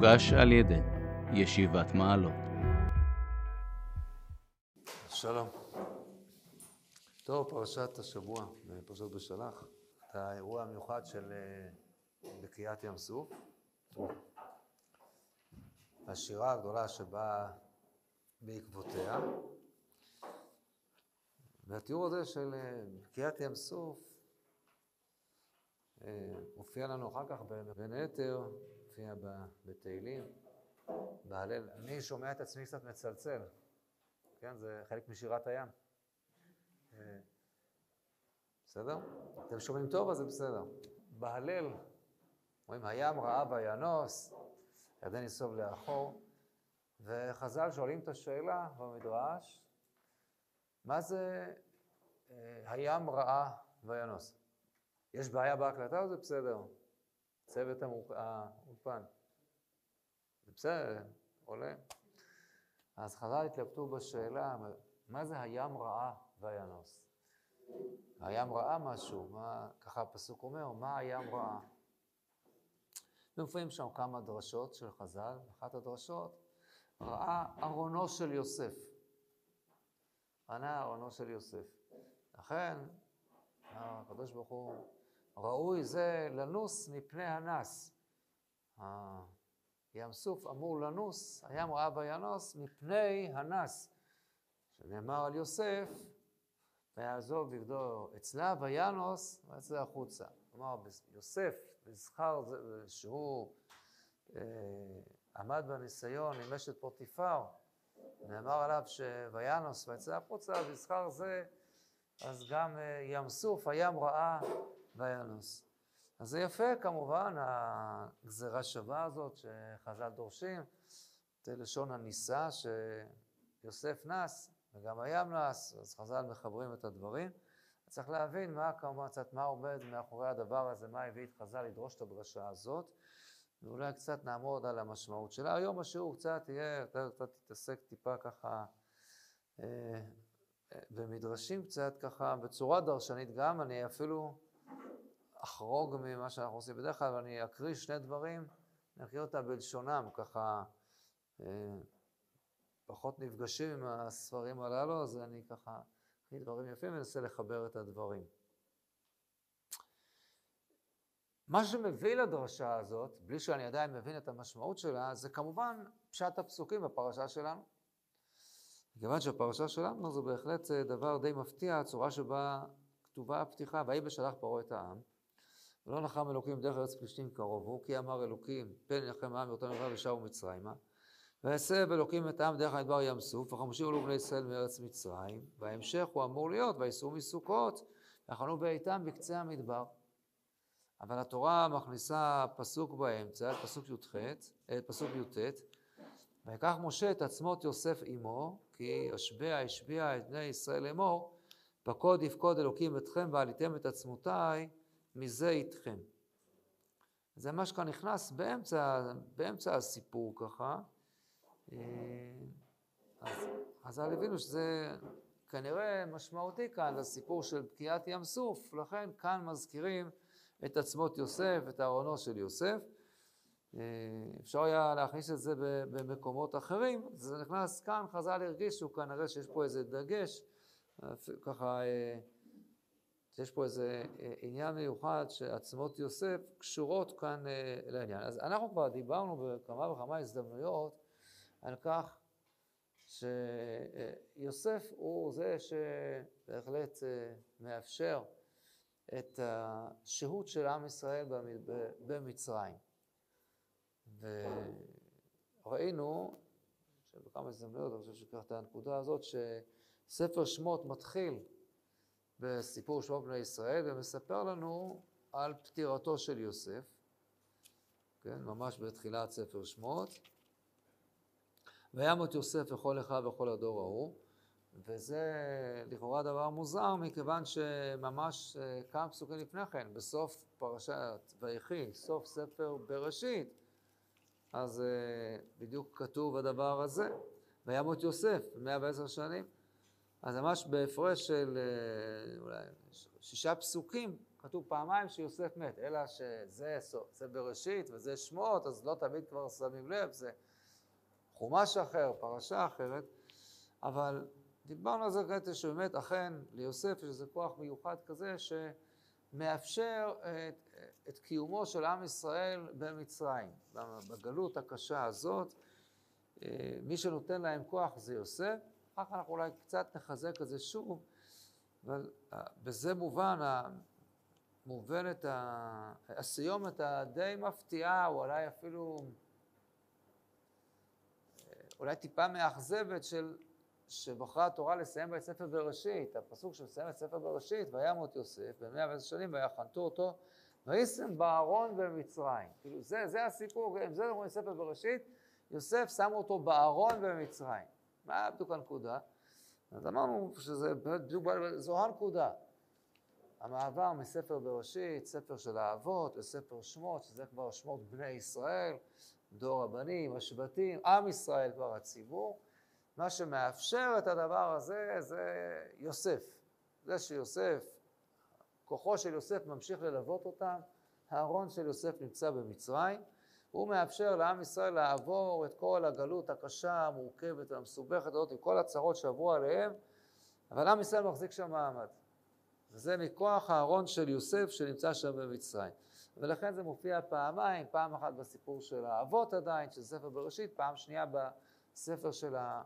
מוגש על ידי ישיבת מעלות. שלום. טוב, פרשת השבוע, פרשת בשלח, את האירוע המיוחד של אה, בקריאת ים סוף. השירה הגדולה שבאה בעקבותיה. והתיאור הזה של אה, בקריאת ים סוף אה, מופיע לנו אחר כך בין היתר, מופיע בתהילים, בהלל. אני שומע את עצמי קצת מצלצל, כן? זה חלק משירת הים. אה, בסדר? אתם שומעים טוב, אז זה בסדר. בהלל, רואים, הים ראה וינוס, ירדן יסוב לאחור, וחז"ל שואלים את השאלה במדרש, מה זה אה, הים ראה וינוס? יש בעיה בהקלטה או זה בסדר? צוות האולפן. זה בסדר, עולה. אז חז"ל התלבטו בשאלה, מה זה הים ראה וינוס? הים ראה משהו, מה, ככה הפסוק אומר, מה הים ראה? ומופיעים שם כמה דרשות של חז"ל, אחת הדרשות, ראה ארונו של יוסף. ענה ארונו של יוסף. לכן, הקדוש ברוך הוא, ראוי זה לנוס מפני הנס. ים סוף אמור לנוס, הים ראה וינוס מפני הנס, שנאמר על יוסף, ויעזוב בגדו אצלה וינוס ויצא החוצה. כלומר, יוסף, בזכר שהוא אה, עמד בניסיון עם אשת פוטיפר, נאמר עליו שוינוס ויצא החוצה, בזכר זה, אז גם אה, ים סוף, הים ראה וינוס. אז זה יפה כמובן, הגזירה שווה הזאת שחז"ל דורשים, את לשון הניסה שיוסף נס וגם הים נס, אז חז"ל מחברים את הדברים. צריך להבין מה כמובן קצת מה עומד מאחורי הדבר הזה, מה הביא את חז"ל לדרוש את הדרשה הזאת, ואולי קצת נעמוד על המשמעות שלה. היום השיעור קצת יהיה, קצת תתעסק טיפה ככה אה, אה, במדרשים קצת ככה, בצורה דרשנית גם, אני אפילו אחרוג ממה שאנחנו עושים בדרך כלל, ואני אקריא שני דברים, אני אקריא אותה בלשונם, ככה אה, פחות נפגשים עם הספרים הללו, אז אני ככה אקריא דברים יפים ואנסה לחבר את הדברים. מה שמביא לדרשה הזאת, בלי שאני עדיין מבין את המשמעות שלה, זה כמובן פשט הפסוקים בפרשה שלנו. מכיוון שהפרשה שלנו זה בהחלט דבר די מפתיע, הצורה שבה כתובה הפתיחה, ויהי בשלח פרעה את העם. ולא נחם אלוקים דרך ארץ פלישתים קרוב הוא, כי אמר אלוקים, פן ינחם העם יורתם לבב ושבו מצרימה. ויסב אלוקים את העם דרך המדבר ים סוף, וחמושים עלו בני ישראל מארץ מצרים, וההמשך הוא אמור להיות, ויסעו מסוכות, ויחנו באיתם בקצה המדבר. אבל התורה מכניסה פסוק באמצע, פסוק י"ח, אה, פסוק י"ט, ויקח משה את עצמות יוסף עמו, כי השביע השביע את בני ישראל לאמור, פקוד יפקוד אלוקים אתכם ועליתם את עצמותיי מזה איתכם. זה מה שכאן נכנס באמצע, באמצע הסיפור ככה. אה, אז חז"ל הבינו שזה כנראה משמעותי כאן לסיפור של בקיעת ים סוף, לכן כאן מזכירים את עצמות יוסף, את אהרונו של יוסף. אה, אפשר היה להכניס את זה במקומות אחרים, זה נכנס כאן, חז"ל הרגישו כנראה שיש פה איזה דגש, ככה יש פה איזה אה, עניין מיוחד שעצמות יוסף קשורות כאן אה, לעניין. אז אנחנו כבר דיברנו בכמה וכמה הזדמנויות על כך שיוסף הוא זה שבהחלט אה, מאפשר את השהות של עם ישראל במצרים. וראינו, שבכמה הזדמנויות, אני חושב שכך את הנקודה הזאת, שספר שמות מתחיל בסיפור שמות בני ישראל, ומספר לנו על פטירתו של יוסף, כן, ממש בתחילת ספר שמות. וימות יוסף וכל אחיו וכל הדור ההוא, וזה לכאורה דבר מוזר, מכיוון שממש אה, כמה פסוקים לפני כן, בסוף פרשת ויחי, סוף ספר בראשית, אז אה, בדיוק כתוב הדבר הזה, וימות יוסף, 110 שנים. אז ממש בהפרש של אה, אולי שישה פסוקים, כתוב פעמיים שיוסף מת, אלא שזה זה בראשית וזה שמות, אז לא תמיד כבר שמים לב, זה חומש אחר, פרשה אחרת, אבל דיברנו על זה כעת שבאמת אכן ליוסף יש איזה כוח מיוחד כזה שמאפשר את, את קיומו של עם ישראל במצרים, בגלות הקשה הזאת. אה, מי שנותן להם כוח זה יוסף, כך אנחנו אולי קצת נחזק את זה שוב, אבל אה, בזה מובן, מובנת הסיומת הדי מפתיעה, או אולי אפילו, אה, אולי טיפה מאכזבת של שבחרה התורה לסיים את ספר בראשית, הפסוק שמסיים את ספר בראשית, וימות יוסף, במאה ועשר שנים ויחנתו אותו, וישם בארון במצרים. כאילו זה, זה הסיפור, עם זה אנחנו ספר בראשית, יוסף שמו אותו בארון במצרים. מה בדיוק הנקודה? אז אמרנו שזה בדיוק, זו הנקודה. המעבר מספר בראשית, ספר של האבות, לספר שמות, שזה כבר שמות בני ישראל, דור הבנים, השבטים, עם ישראל כבר הציבור. מה שמאפשר את הדבר הזה זה יוסף. זה שיוסף, כוחו של יוסף ממשיך ללוות אותם, הארון של יוסף נמצא במצרים, הוא מאפשר לעם ישראל לעבור את כל הגלות הקשה, המורכבת והמסובכת הזאת, עם כל הצרות שעברו עליהם, אבל עם ישראל מחזיק שם מעמד. וזה מכוח הארון של יוסף שנמצא שם במצרים. ולכן זה מופיע פעמיים, פעם אחת בסיפור של האבות עדיין, של ספר בראשית, פעם שנייה בספר של ה...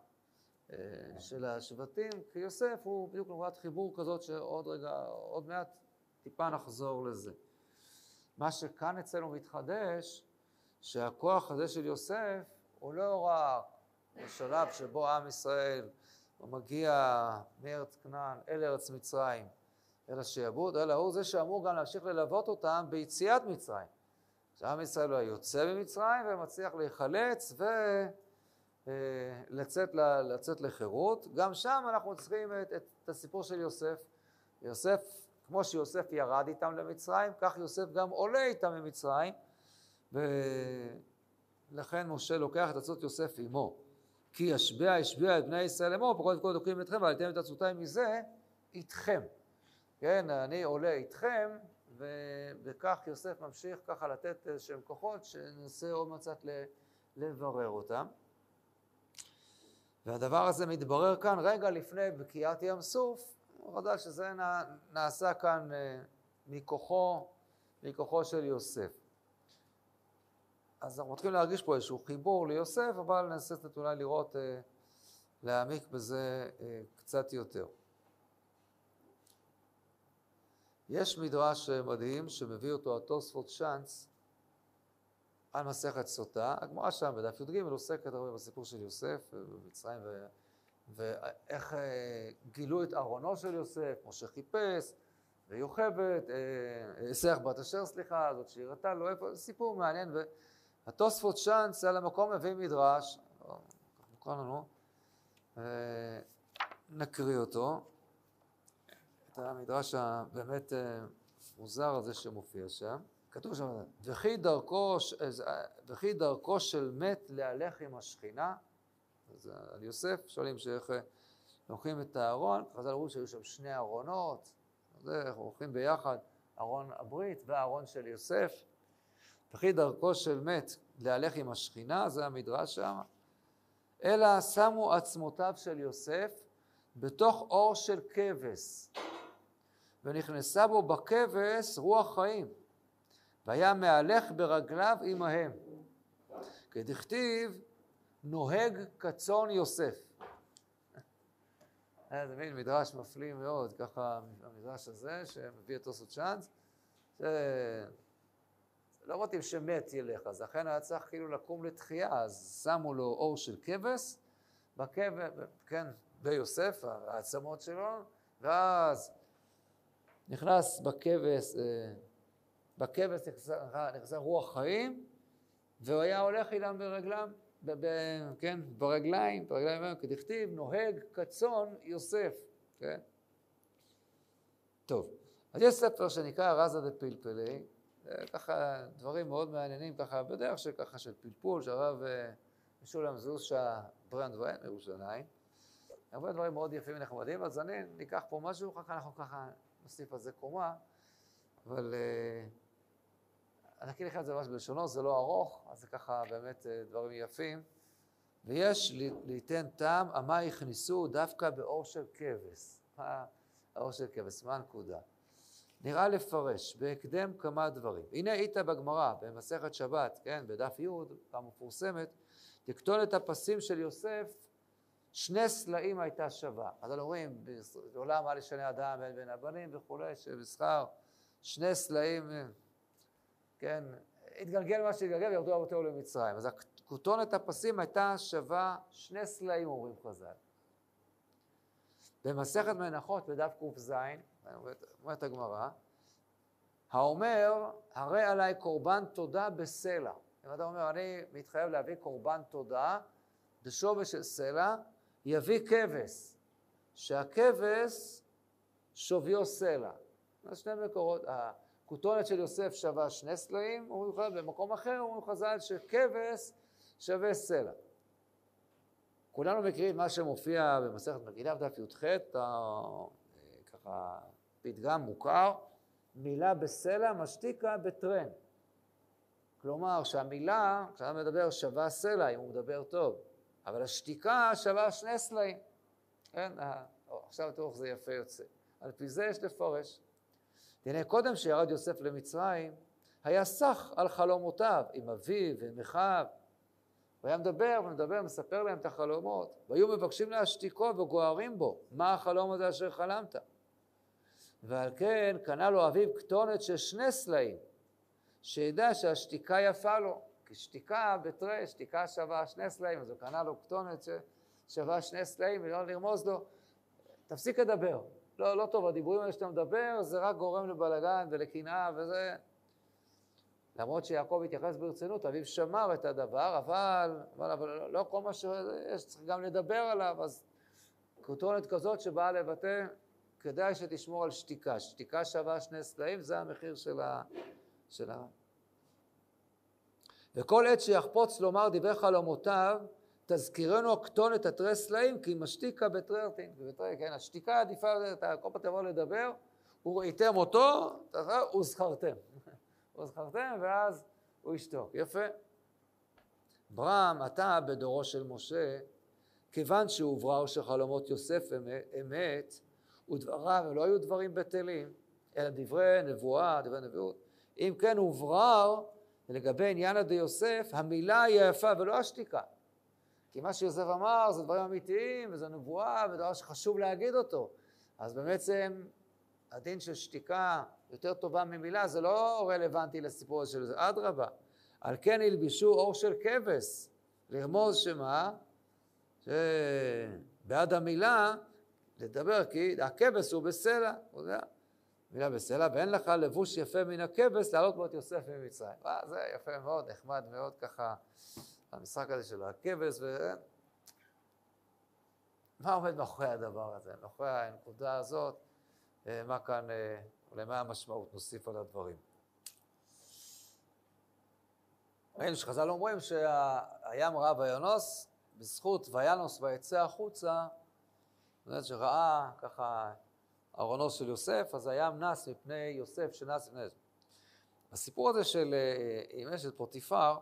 אה, של השבטים, כי יוסף הוא בדיוק נקודת חיבור כזאת שעוד רגע, עוד מעט טיפה נחזור לזה. מה שכאן אצלנו מתחדש, שהכוח הזה של יוסף הוא לא רק בשלב שבו עם ישראל מגיע מארץ כנען אל ארץ מצרים אל השעבוד, אלא הוא זה שאמור גם להמשיך ללוות אותם ביציאת מצרים. שעם ישראל לא יוצא ממצרים ומצליח להיחלץ ו... אה, לצאת לחירות. גם שם אנחנו צריכים את, את, את הסיפור של יוסף. יוסף, כמו שיוסף ירד איתם למצרים, כך יוסף גם עולה איתם ממצרים, ולכן משה לוקח את עצות יוסף עמו. כי ישביע ישביע את בני ישראל לאמור, פחות וכל דוקרים אתכם, ועליתם את עצותיי מזה איתכם. כן, אני עולה איתכם, וכך יוסף ממשיך ככה לתת איזשהם כוחות, שננסה עוד מצת לברר אותם. והדבר הזה מתברר כאן רגע לפני בקיעת ים סוף, ודאי שזה נעשה כאן אה, מכוחו, מכוחו של יוסף. אז אנחנו מתחילים להרגיש פה איזשהו חיבור ליוסף, אבל ננסה קצת אולי לראות, אה, להעמיק בזה אה, קצת יותר. יש מדרש מדהים שמביא אותו התוספות צ'אנס על מסכת סוטה, הגמרא שם בדף י"ג עוסקת הרבה בסיפור של יוסף במצרים ו... ואיך אה, גילו את ארונו של יוסף, משה חיפש, ויוכבד, סרח בת אשר סליחה, זאת שהראתה לו, סיפור מעניין, והתוספות צ'אנס על המקום מביא מדרש, אה, נקריא אותו, את המדרש הבאמת אה, מוזר הזה שמופיע שם. כתוב שם, וכי דרכו, וכי דרכו של מת להלך עם השכינה, אז על יוסף שואלים שאיך לוקחים את הארון, חז"ל אמרו שהיו שם שני ארונות, זה איך הולכים ביחד, ארון הברית והארון של יוסף, וכי דרכו של מת להלך עם השכינה, זה המדרש שם, אלא שמו עצמותיו של יוסף בתוך אור של כבש, ונכנסה בו בכבש רוח חיים. והיה מהלך ברגליו עמהם. כדכתיב, נוהג כצאן יוסף. זה מין מדרש מפליא מאוד, ככה המדרש הזה, שמביא את תוספות צ'אנס, לא מתאים שמת ילך, אז לכן היה צריך כאילו לקום לתחייה, אז שמו לו אור של כבש, בכבש, כן, ביוסף, העצמות שלו, ואז נכנס בכבש, אה, בכבש נחזר רוח חיים, והוא היה הולך אילם ברגלם, ב, ב, כן, ברגליים, ברגליים, כדכתיב, נוהג כצאן יוסף, כן? טוב, אז יש ספר שנקרא רזה דה פלפלי, ככה דברים מאוד מעניינים, ככה בדרך של ככה של פלפול, שהרב אה, משולם זוסה ברנד ואין מירושלים, הרבה דברים מאוד יפים ונחמדים, אז אני ניקח פה משהו, אחר כך אנחנו ככה נוסיף על זה קומה, אבל אה, אני אקריא לך את זה ממש בלשונו, זה לא ארוך, אז זה ככה באמת אה, דברים יפים. ויש ליתן טעם, המה הכניסו דווקא באור של כבש. מה האור של כבש? מה הנקודה? נראה לפרש בהקדם כמה דברים. הנה היית בגמרא, במסכת שבת, כן, בדף י', פעם מפורסמת, את הפסים של יוסף, שני סלעים הייתה שווה. אז אנחנו אומרים, בעולם מה לשנה אדם בין בין הבנים וכולי, שבשכר שני סלעים, כן, התגלגל מה שהתגלגל וירדו אבותינו למצרים. אז כותונת הפסים הייתה שווה שני סלעים, אומרים חז"ל. במסכת מנחות בדף ק"ז, אומרת הגמרא, האומר, הרי עליי קורבן תודה בסלע. אם אתה אומר, אני מתחייב להביא קורבן תודה, בשווי של סלע, יביא כבש, שהכבש שוויו סלע. זה שני מקורות, הכותונת של יוסף שווה שני סלעים, אומרים חז"ל, במקום אחר אומרים חז"ל שכבש שווה סלע. כולנו מכירים מה שמופיע במסכת מגילה בדף י"ח, ככה פתגם מוכר, מילה בסלע משתיקה בטרן. כלומר שהמילה, כשאתה מדבר שווה סלע, אם הוא מדבר טוב, אבל השתיקה שווה שני סלעים. כן? עכשיו תראו איך זה יפה יוצא. על פי זה יש לפרש. הנה קודם שירד יוסף למצרים, היה סך על חלומותיו עם אביו ועם אחיו. הוא היה מדבר ומדבר, מספר להם את החלומות, והיו מבקשים להשתיקו וגוערים בו, מה החלום הזה אשר חלמת? ועל כן קנה לו אביו כתונת של שני סלעים, שידע שהשתיקה יפה לו, כי שתיקה בתרי, שתיקה שווה שני סלעים, אז הוא קנה לו כתונת ששווה שני סלעים, ולא לרמוז לו, תפסיק לדבר. לא, לא טוב, הדיבורים האלה שאתה מדבר, זה רק גורם לבלגן ולקנאה וזה... למרות שיעקב התייחס ברצינות, אביו שמר את הדבר, אבל, אבל, אבל לא כל מה שיש, צריך גם לדבר עליו, אז כותונת כזאת שבאה לבטא, כדאי שתשמור על שתיקה. שתיקה שווה שני סלעים, זה המחיר של ה... של ה... וכל עת שיחפוץ לומר דברי חלומותיו, תזכירנו הכתונת התרי סלעים, כי משתיקה בטררטין. כן, השתיקה עדיפה, אתה כל פעם תבוא לדבר, הוא ראיתם אותו, וזכרתם. וזכרתם, ואז הוא ישתוק. יפה. ברם, אתה בדורו של משה, כיוון שהוברר שחלומות יוסף אמת, ודבריו לא היו דברים בטלים, אלא דברי נבואה, דברי נביאות. אם כן הוברר לגבי עניין עדי יוסף, המילה היא היפה ולא השתיקה. כי מה שיוסף אמר זה דברים אמיתיים, וזו נבואה, ודבר שחשוב להגיד אותו. אז בעצם הדין של שתיקה יותר טובה ממילה, זה לא רלוונטי לסיפור של זה, אדרבה. על כן הלבישו אור של כבש, לרמוז שמה? שבעד המילה, לדבר כי הכבש הוא בסלע, הוא יודע, מילה בסלע, ואין לך לבוש יפה מן הכבש להעלות בו את יוסף ממצרים. אה, זה יפה מאוד, נחמד מאוד ככה, המשחק הזה של הכבש, ו... מה עומד מאחורי הדבר הזה, מאחורי הנקודה הזאת, אה, מה כאן אה, אולי מה המשמעות? נוסיף על הדברים. ראינו שחז"ל אומרים שהים ראה וינוס, בזכות וינוס ויצא החוצה, זאת שראה ככה ארונו של יוסף, אז הים נס מפני יוסף שנס מפני... הסיפור הזה של אם יש את פוטיפר,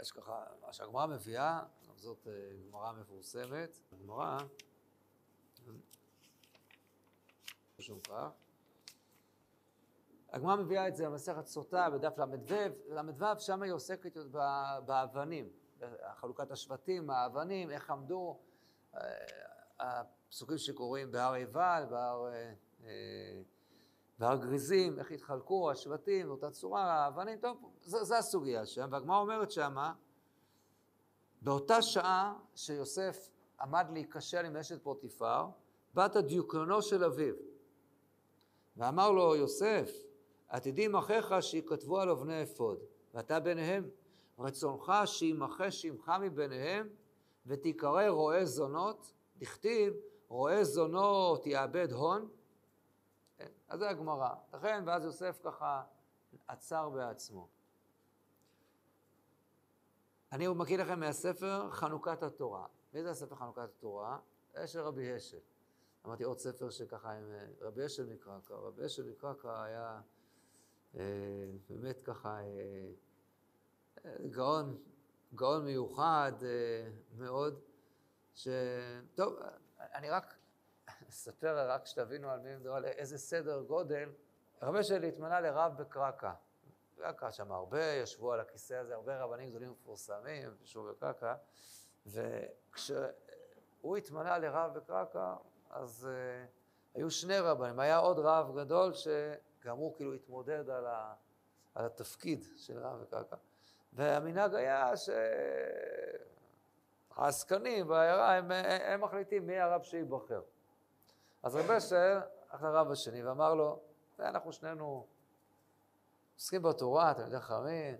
יש ככה, מה שהגמרא מביאה, זאת אה, גמרא מפורסמת, גמרא משום כך. הגמרא מביאה את זה במסכת סוטה בדף ל"ו, ל"ו שם היא עוסקת באבנים, חלוקת השבטים, האבנים, איך עמדו, אה, הפסוקים שקוראים בהר עיבל, בהר, אה, אה, בהר גריזים, איך התחלקו השבטים באותה צורה, האבנים, טוב, זו הסוגיה שם, והגמרא אומרת שמה, באותה שעה שיוסף עמד להיכשל עם אשת פוטיפר, בת הדיוקנו של אביו. ואמר לו יוסף, עתידים אחיך שיכתבו על אבני אפוד, ואתה ביניהם. רצונך שימחה שמך מביניהם, ותיקרא רועה זונות, דכתיב רועה זונות יאבד הון. כן, אז זה הגמרא. לכן, ואז יוסף ככה עצר בעצמו. אני מקריא לכם מהספר חנוכת התורה. מי זה הספר חנוכת התורה? של רבי אשל. אמרתי עוד ספר שככה עם אה, רבי אשל מקרקע. רבי אשל מקרקע היה אה, באמת ככה אה, אה, גאון, גאון מיוחד אה, מאוד, ש... טוב, אני רק אספר, רק שתבינו על מי מדבר, על איזה סדר גודל. רבי אשל התמנה לרב בקרקע. קרקע שם הרבה, ישבו על הכיסא הזה, הרבה רבנים גדולים מפורסמים, ישבו בקרקע, וכשהוא התמנה לרב בקרקע, אז uh, היו שני רבנים, היה עוד רב גדול שגם הוא כאילו התמודד על, ה, על התפקיד של רב בקרקע, והמנהג היה שהעסקנים בעיירה הם, הם מחליטים מי הרב שייבחר. אז רבי אשר הלך לרב השני ואמר לו, אנחנו שנינו עוסקים בתורה, אתם יודעים חכמים,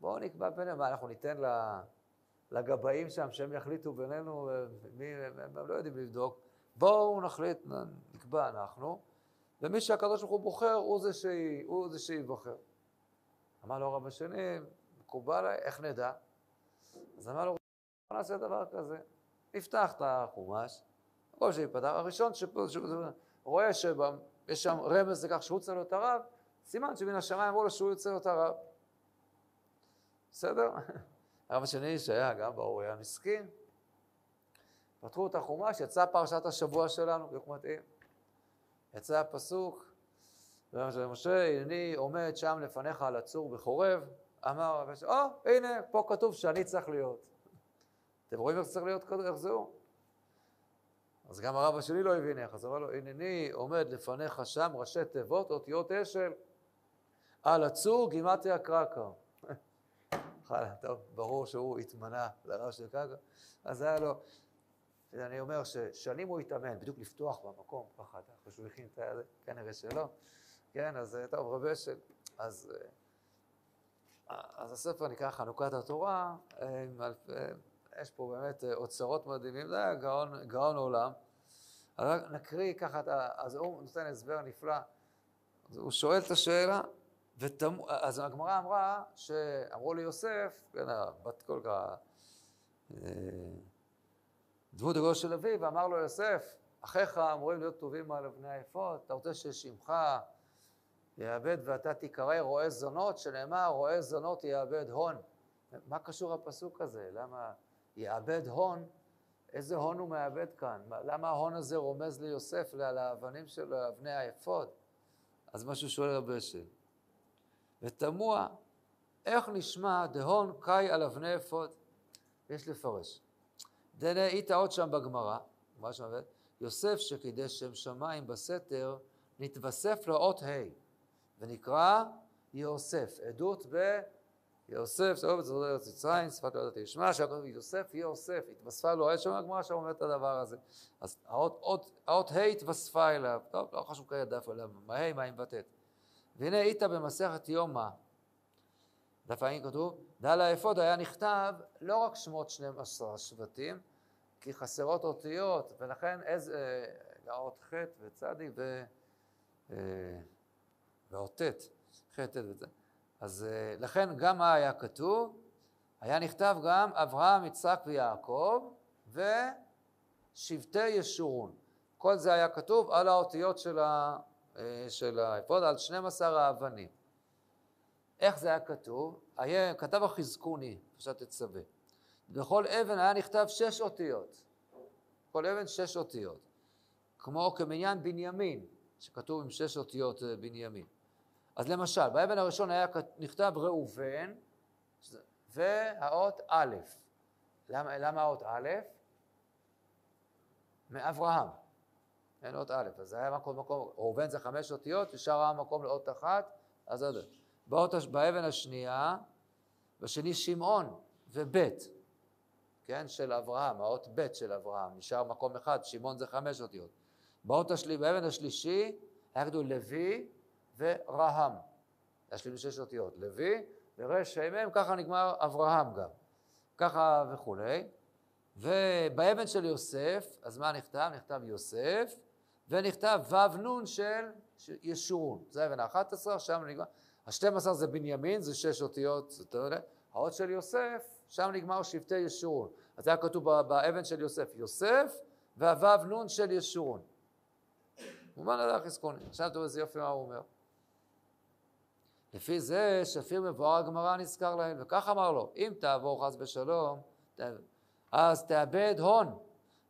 בואו נקבע ביניהם, מה אנחנו ניתן לגבאים שם שהם יחליטו בינינו, מי, הם, הם לא יודעים לבדוק, בואו נחליט, נקבע אנחנו, ומי שהקדוש ברוך הוא בוחר הוא זה, שי, הוא זה שיבחר. אמר לו הרב השני, מקובל, איך נדע? אז אמר לו, בוא נעשה דבר כזה, נפתח את החומש, כל שיפתח, הראשון שרואה שיש שם רמז לכך שהוא צריך להיות הרב, סימן שמן השמיים אמרו לו שהוא יוצא להיות הרב. בסדר? הרב השני שהיה גם ברור היה מסכים. פתחו את החומש, יצא פרשת השבוע שלנו, בדיוק מתאים. יצא הפסוק, משה, הנני עומד שם לפניך על הצור בחורב, אמר הרב השני, או, הנה, פה כתוב שאני צריך להיות. אתם רואים איך צריך להיות, איך זהו? אז גם הרב השני לא הבין איך, אז אמר לו, הנני עומד לפניך שם ראשי תיבות, אותיות אשל. על הצור גימטריה קרקע. טוב, ברור שהוא התמנה לרב של קרקע, אז היה לו, אני אומר ששנים הוא התאמן, בדיוק לפתוח במקום, ככה, אחרי שהוא הכין את זה, כנראה שלא, כן, אז טוב, רבי אשל, אז, אז הספר נקרא חנוכת התורה, יש פה באמת אוצרות מדהימים, זה היה גאון, גאון עולם. אז נקריא ככה, אז הוא נותן הסבר נפלא, אז הוא שואל את השאלה, ותמ... אז הגמרא אמרה שאמרו ליוסף, כן, בת כל כך, אה, דמות הגדול של אביו, ואמר לו יוסף, אחיך אמורים להיות טובים על אבני היפות, אתה רוצה ששמך יאבד ואתה תיקרא רועה זונות, שנאמר רועה זונות יאבד הון. מה קשור הפסוק הזה? למה יאבד הון? איזה הון הוא מאבד כאן? למה ההון הזה רומז ליוסף, על האבנים שלו, אבני היפות? אז מה שהוא שואל רבי אשל. ותמוה איך נשמע דהון קאי על אבני אפוד. יש לפרש. דנה איתה עוד שם בגמרא, יוסף שקידש שם שמיים בסתר, נתווסף לו אות ה' ונקרא יוסף. עדות ביוסף, זה עובד זרוע ארץ מצרים, שפת לא ידעתי לשמע, שהכתוב יוסף יוסף, התווספה לו, יש שם הגמרא שאומרת את הדבר הזה. אז האות ה' התווספה אליו, טוב, לא חשוב כרגע דף עליו, מה ה', מה היא מבטאת. והנה היית במסכת יומא, דף העין כתוב, דל האפוד היה נכתב לא רק שמות 12 שבטים, כי חסרות אותיות, ולכן איזה, האות ח' וצדי ו... אה, והאות ט', ח' ט' וצ... אז אה, לכן גם מה היה כתוב? היה נכתב גם אברהם, יצחק ויעקב ושבטי ישורון. כל זה היה כתוב על האותיות של ה... אה, של האפוד על 12 האבנים. איך זה היה כתוב? היה, כתב החזקוני, פרשת תצווה. בכל אבן היה נכתב שש אותיות. כל אבן שש אותיות. כמו כמניין בנימין, שכתוב עם שש אותיות אה, בנימין. אז למשל, באבן הראשון היה נכתב ראובן, והאות א'. למה, למה האות א'? מאברהם. אין אות א', אז זה היה מקום, מקום, ראובן זה חמש אותיות, ושאר היה מקום לאות אחת, אז יודע. באות, באבן השנייה, בשני שמעון וב', כן, של אברהם, האות ב' של אברהם, נשאר מקום אחד, שמעון זה חמש אותיות. באות השלי, באבן השלישי היה כתוב לוי ורהם, להשלים שש אותיות, לוי ורש מ', ככה נגמר אברהם גם, ככה וכולי. ובאבן של יוסף, אז מה נכתב? נכתב יוסף, ונכתב ו"נ של ישורון. זה אבן ה-11, שם נגמר. ה-12 זה בנימין, זה שש אותיות, אתה יודע. האות של יוסף, שם נגמר שבטי ישורון. אז היה כתוב באבן של יוסף, יוסף והוו נון של ישורון. מובן לדעת חזקוני. עכשיו תראו איזה יופי מה הוא אומר. לפי זה שפיר מבואר הגמרא נזכר להם, וכך אמר לו, אם תעבור חס ושלום, אז תאבד הון.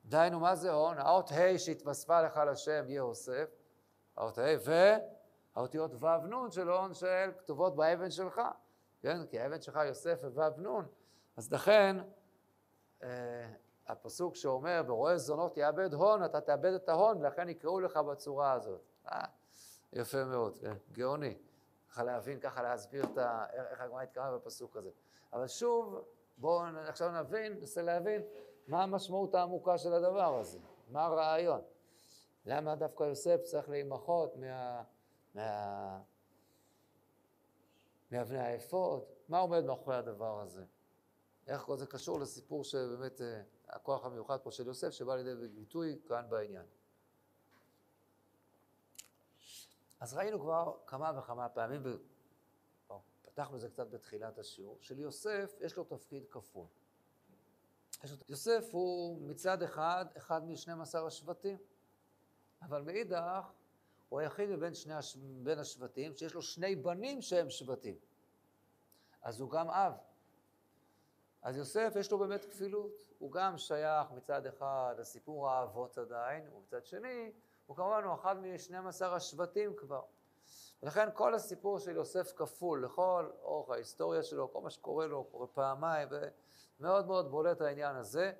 דהיינו, מה זה הון? האות ה' שהתווספה לך לשם יהוסף, האות ה', והאותיות ו' נ' של הון של כתובות באבן שלך, כן? כי האבן שלך יוסף וו' נ', אז לכן אה, הפסוק שאומר, ורואה זונות יאבד הון, אתה תאבד את ההון, ולכן יקראו לך בצורה הזאת. אה, יפה מאוד, כן? גאוני. ככה להבין, ככה להסביר את ה... איך הגמרא התקרבה בפסוק הזה. אבל שוב, בואו עכשיו נבין, ננסה להבין מה המשמעות העמוקה של הדבר הזה, מה הרעיון. למה דווקא יוסף צריך להימחות מה... מה... מאבני האפוד? מה עומד מאחורי הדבר הזה? איך כל זה קשור לסיפור שבאמת אה, הכוח המיוחד פה של יוסף שבא לידי ביטוי כאן בעניין. אז ראינו כבר כמה וכמה פעמים, ופתחנו את זה קצת בתחילת השיעור, שליוסף יש לו תפקיד כפול. יוסף הוא מצד אחד, אחד מ-12 השבטים, אבל מאידך הוא היחיד מבין שני הש... בין השבטים שיש לו שני בנים שהם שבטים. אז הוא גם אב. אז יוסף יש לו באמת כפילות, הוא גם שייך מצד אחד לסיפור האבות עדיין, ומצד שני הוא כמובן הוא אחד מ-12 השבטים כבר. ולכן כל הסיפור של יוסף כפול, לכל אורך ההיסטוריה שלו, כל מה שקורה לו, קורה פעמיים, ומאוד מאוד בולט העניין הזה.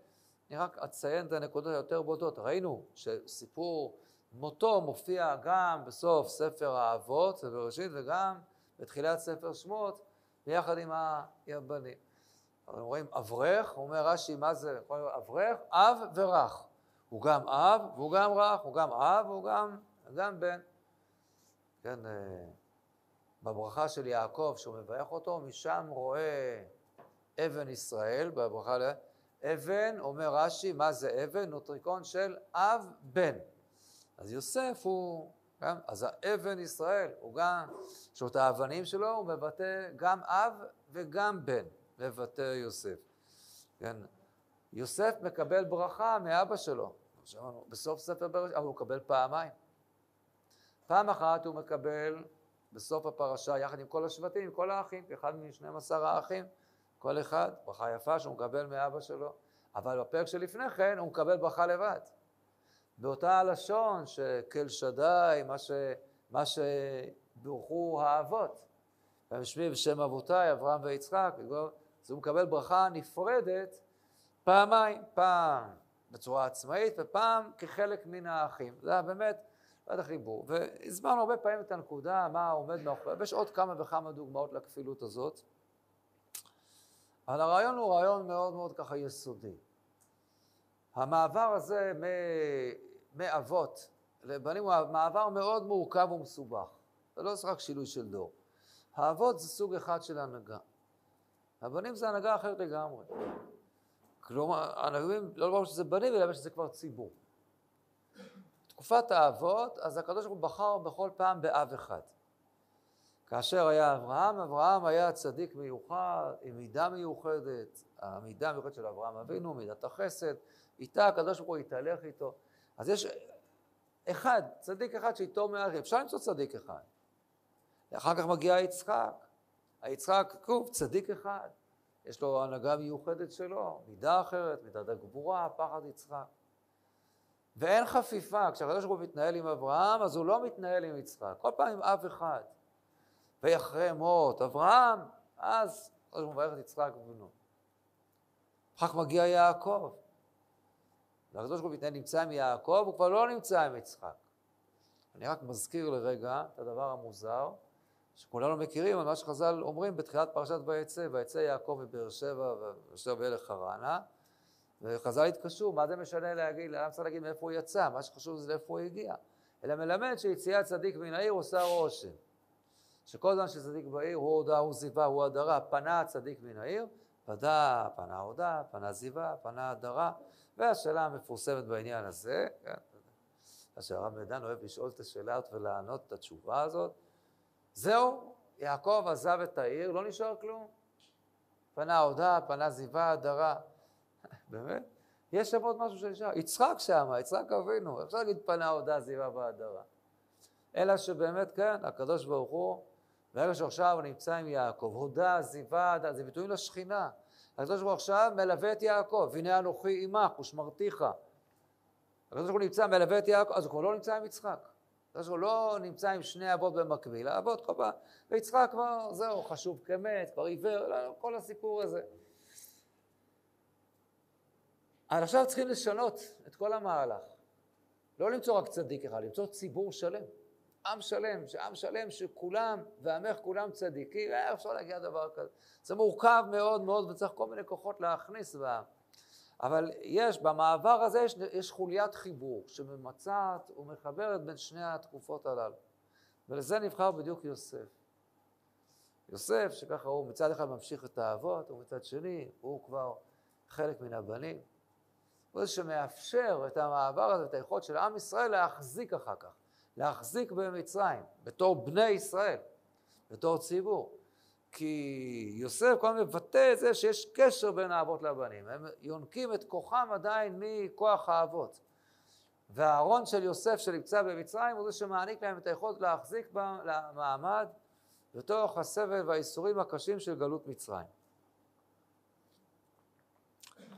אני רק אציין את הנקודות היותר בולטות. ראינו שסיפור מותו מופיע גם בסוף ספר האבות, זה בראשית, וגם בתחילת ספר שמות, ביחד עם. אנחנו רואים אברך, אומר רש"י, מה זה אברך? אב ורך. הוא גם אב והוא גם רך, הוא גם אב והוא גם, גם בן. כן, אה, בברכה של יעקב, שהוא מברך אותו, משם רואה אבן ישראל, בברכה ל... אבן, אומר רש"י, מה זה אבן? נוטריקון של אב בן. אז יוסף הוא, כן? אז האבן ישראל, הוא גם, יש לו את האבנים שלו, הוא מבטא גם אב וגם בן, מבטא יוסף. כן? יוסף מקבל ברכה מאבא שלו, שמענו, בסוף ספר בראשית, אבל הוא מקבל פעמיים. פעם אחת הוא מקבל בסוף הפרשה, יחד עם כל השבטים, עם כל האחים, כאחד מ-12 האחים, כל אחד, ברכה יפה שהוא מקבל מאבא שלו, אבל בפרק שלפני כן הוא מקבל ברכה לבד. באותה הלשון שכל שדי, מה, ש... מה שברכו האבות. ומשמי בשם אבותיי, אברהם ויצחק, אז הוא מקבל ברכה נפרדת פעמיים, פעם בצורה עצמאית, ופעם כחלק מן האחים. זה היה באמת ועד החיבור. והסברנו הרבה פעמים את הנקודה, מה עומד מאחורי, ויש עוד כמה וכמה דוגמאות לכפילות הזאת. אבל הרעיון הוא רעיון מאוד מאוד ככה יסודי. המעבר הזה מאבות לבנים הוא מעבר מאוד מורכב ומסובך. זה לא רק שינוי של דור. האבות זה סוג אחד של הנהגה. הבנים זה הנהגה אחרת לגמרי. כלומר, הנביאים, לא לומר שזה בנים, אלא שזה כבר ציבור. תקופת האבות, אז הקדוש ברוך הוא בחר בכל פעם באב אחד. כאשר היה אברהם, אברהם היה צדיק מיוחד, עם מידה מיוחדת, המידה המיוחדת של אברהם אבינו, מידת החסד, איתה הקדוש ברוך הוא יתהלך איתו. אז יש אחד, צדיק אחד שאיתו מערכת, אפשר למצוא צדיק אחד. אחר כך מגיע יצחק, היצחק, כתוב, צדיק אחד. יש לו הנהגה מיוחדת שלו, מידה אחרת, מידת הגבורה, פחד יצחק. ואין חפיפה, כשהקדוש ברוך הוא מתנהל עם אברהם, אז הוא לא מתנהל עם יצחק, כל פעם עם אב אחד. ויחרי מות אברהם, אז הקדוש ברוך הוא מברך את יצחק ובנו. אחר כך מגיע יעקב. והקדוש ברוך הוא נמצא עם יעקב, הוא כבר לא נמצא עם יצחק. אני רק מזכיר לרגע את הדבר המוזר, שכולנו מכירים על מה שחז"ל אומרים בתחילת פרשת ויצא, ויצא יעקב מבאר שבע ואשר ואלה חרנה, וחז"ל התקשרו, מה זה משנה להגיד, למה צריך להגיד מאיפה הוא יצא, מה שחשוב זה לאיפה הוא הגיע, אלא מלמד שיציאת צדיק מן העיר עושה רושם, שכל זמן שצדיק בעיר הוא הודה, הוא זיווה, הוא הדרה, פנה הצדיק מן העיר, פדה, פנה הודה, פנה זיווה, פנה הדרה, והשאלה המפורסמת בעניין הזה, כן, שהרב מדן אוהב לשאול את השאלה הזאת ולענות את התשובה הזאת, זהו, יעקב עזב את העיר, לא נשאר כלום. פנה הודה, פנה זיווה, הדרה. באמת? יש שם עוד משהו שנשאר. יצחק שם, יצחק אבינו, אפשר להגיד פנה הודה זיווה בהדרה. אלא שבאמת כן, הקדוש ברוך הוא, ברגע שעכשיו הוא נמצא עם יעקב, הודה, זיווה, זה ביטויים לשכינה. הקדוש ברוך הוא עכשיו מלווה את יעקב, והנה אנוכי עמך ושמרתיך. הקדוש ברוך הוא נמצא, מלווה את יעקב, אז הוא כבר לא נמצא עם יצחק. הוא לא נמצא עם שני אבות במקביל, האבות כל פעם, ויצחק כבר, זהו, חשוב כמת, כבר עיוור, לא, כל הסיפור הזה. אבל עכשיו צריכים לשנות את כל המהלך. לא למצוא רק צדיק אחד, למצוא ציבור שלם. עם שלם, שעם שלם שכולם, ועמך כולם צדיקים, איך אפשר להגיע לדבר כזה? זה מורכב מאוד מאוד וצריך כל מיני כוחות להכניס בעם. אבל יש, במעבר הזה יש, יש חוליית חיבור שממצעת ומחברת בין שני התקופות הללו. ולזה נבחר בדיוק יוסף. יוסף, שככה הוא מצד אחד ממשיך את האבות, ומצד שני הוא כבר חלק מן הבנים. הוא זה שמאפשר את המעבר הזה, את היכולת של עם ישראל להחזיק אחר כך, להחזיק במצרים, בתור בני ישראל, בתור ציבור. כי יוסף הזמן מבטא את זה שיש קשר בין האבות לבנים, הם יונקים את כוחם עדיין מכוח האבות. והארון של יוסף שנמצא במצרים הוא זה שמעניק להם את היכולת להחזיק במעמד בתוך הסבל והאיסורים הקשים של גלות מצרים.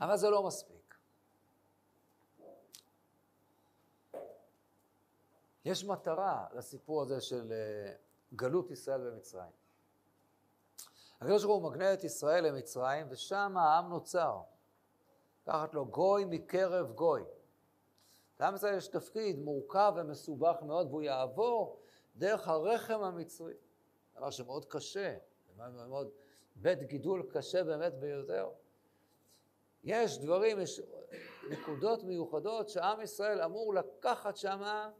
אבל זה לא מספיק. יש מטרה לסיפור הזה של אה, גלות ישראל במצרים. הקדוש ברוך הוא מגנה את ישראל למצרים, ושם העם נוצר. תחת לו גוי מקרב גוי. לעם ישראל יש תפקיד מורכב ומסובך מאוד, והוא יעבור דרך הרחם המצרי. דבר שמאוד קשה, מאוד, בית גידול קשה באמת ביותר. יש דברים, יש נקודות מיוחדות שעם ישראל אמור לקחת שמה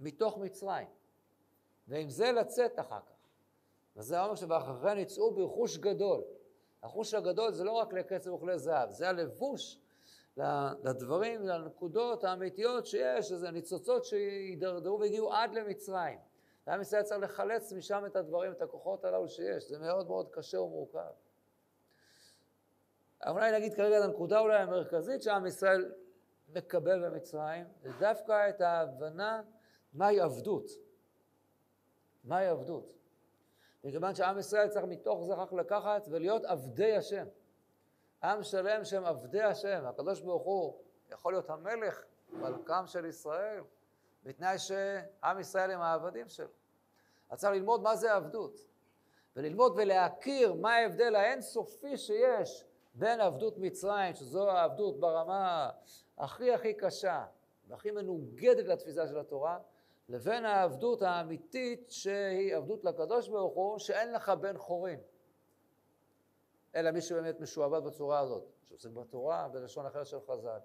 מתוך מצרים, ועם זה לצאת אחר כך. וזה אומר שבאחריכן יצאו ברכוש גדול. החוש הגדול זה לא רק לקצב וכלי זהב, זה הלבוש לדברים, לנקודות האמיתיות שיש, איזה ניצוצות שידרדרו והגיעו עד למצרים. ועם ישראל צריך לחלץ משם את הדברים, את הכוחות הללו שיש, זה מאוד מאוד קשה ומורכב. אולי נגיד כרגע את הנקודה אולי המרכזית שעם ישראל מקבל במצרים, זה דווקא את ההבנה מהי עבדות. מהי עבדות. מכיוון שעם ישראל צריך מתוך זה רק לקחת ולהיות עבדי השם. עם שלם שהם עבדי השם, הקדוש ברוך הוא יכול להיות המלך, מלכם של ישראל, בתנאי שעם ישראל הם העבדים שלו. אז צריך ללמוד מה זה עבדות, וללמוד ולהכיר מה ההבדל האינסופי שיש בין עבדות מצרים, שזו העבדות ברמה הכי הכי קשה והכי מנוגדת לתפיסה של התורה, לבין העבדות האמיתית שהיא עבדות לקדוש ברוך הוא, שאין לך בן חורין. אלא מי שבאמת משועבד בצורה הזאת, שעוסק בתורה בלשון אחרת של חז"ל.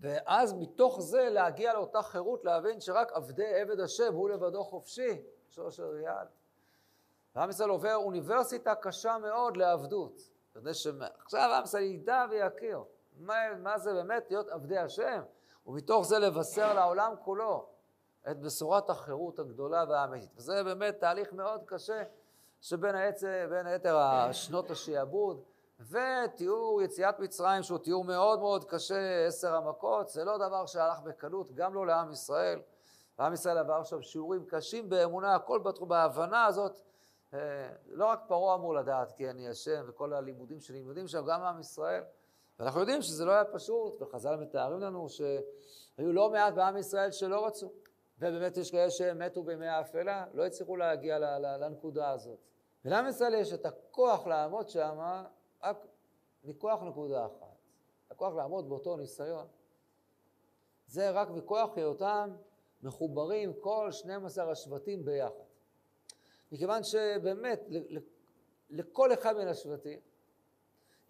ואז מתוך זה להגיע לאותה חירות, להבין שרק עבדי עבד השם הוא לבדו חופשי, שורש של ריאל. ועם ישראל עובר אוניברסיטה קשה מאוד לעבדות. כדי שעכשיו עם ישראל ידע ויכיר מה, מה זה באמת להיות עבדי השם, ומתוך זה לבשר לעולם כולו את בשורת החירות הגדולה והאמיתית. וזה באמת תהליך מאוד קשה, שבין היתר, היתר השנות השעבוד ותיאור יציאת מצרים, שהוא תיאור מאוד מאוד קשה, עשר המכות, זה לא דבר שהלך בקלות, גם לא לעם ישראל. ועם ישראל עבר עכשיו שיעורים קשים באמונה, הכל בתחום, בהבנה הזאת. אה, לא רק פרעה אמור לדעת כי אני השם וכל הלימודים שנלמדים שם, גם עם ישראל. ואנחנו יודעים שזה לא היה פשוט, וחז"ל מתארים לנו שהיו לא מעט בעם ישראל שלא רצו. ובאמת יש כאלה שמתו בימי האפלה, לא הצליחו להגיע לנקודה הזאת. ולעם ישראל יש את הכוח לעמוד שם רק מכוח נקודה אחת. הכוח לעמוד באותו ניסיון. זה רק מכוח היותם מחוברים כל 12 השבטים ביחד. מכיוון שבאמת לכל אחד מן השבטים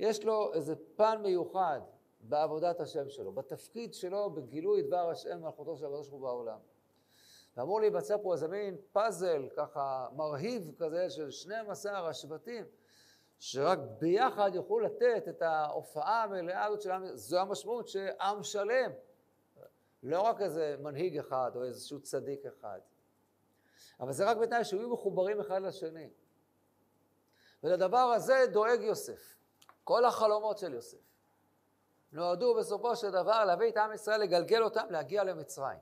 יש לו איזה פן מיוחד בעבודת השם שלו, בתפקיד שלו בגילוי דבר השם מלכותו של הקדוש ברוך הוא בעולם. ואמור להיווצר פה איזה מין פאזל ככה מרהיב כזה של 12 השבטים, שרק ביחד יוכלו לתת את ההופעה המלאה הזאת של עם, זו המשמעות שעם שלם, לא רק איזה מנהיג אחד או איזשהו צדיק אחד. אבל זה רק בתנאי שיהיו מחוברים אחד לשני. ולדבר הזה דואג יוסף. כל החלומות של יוסף נועדו בסופו של דבר להביא את עם ישראל, לגלגל אותם, להגיע למצרים.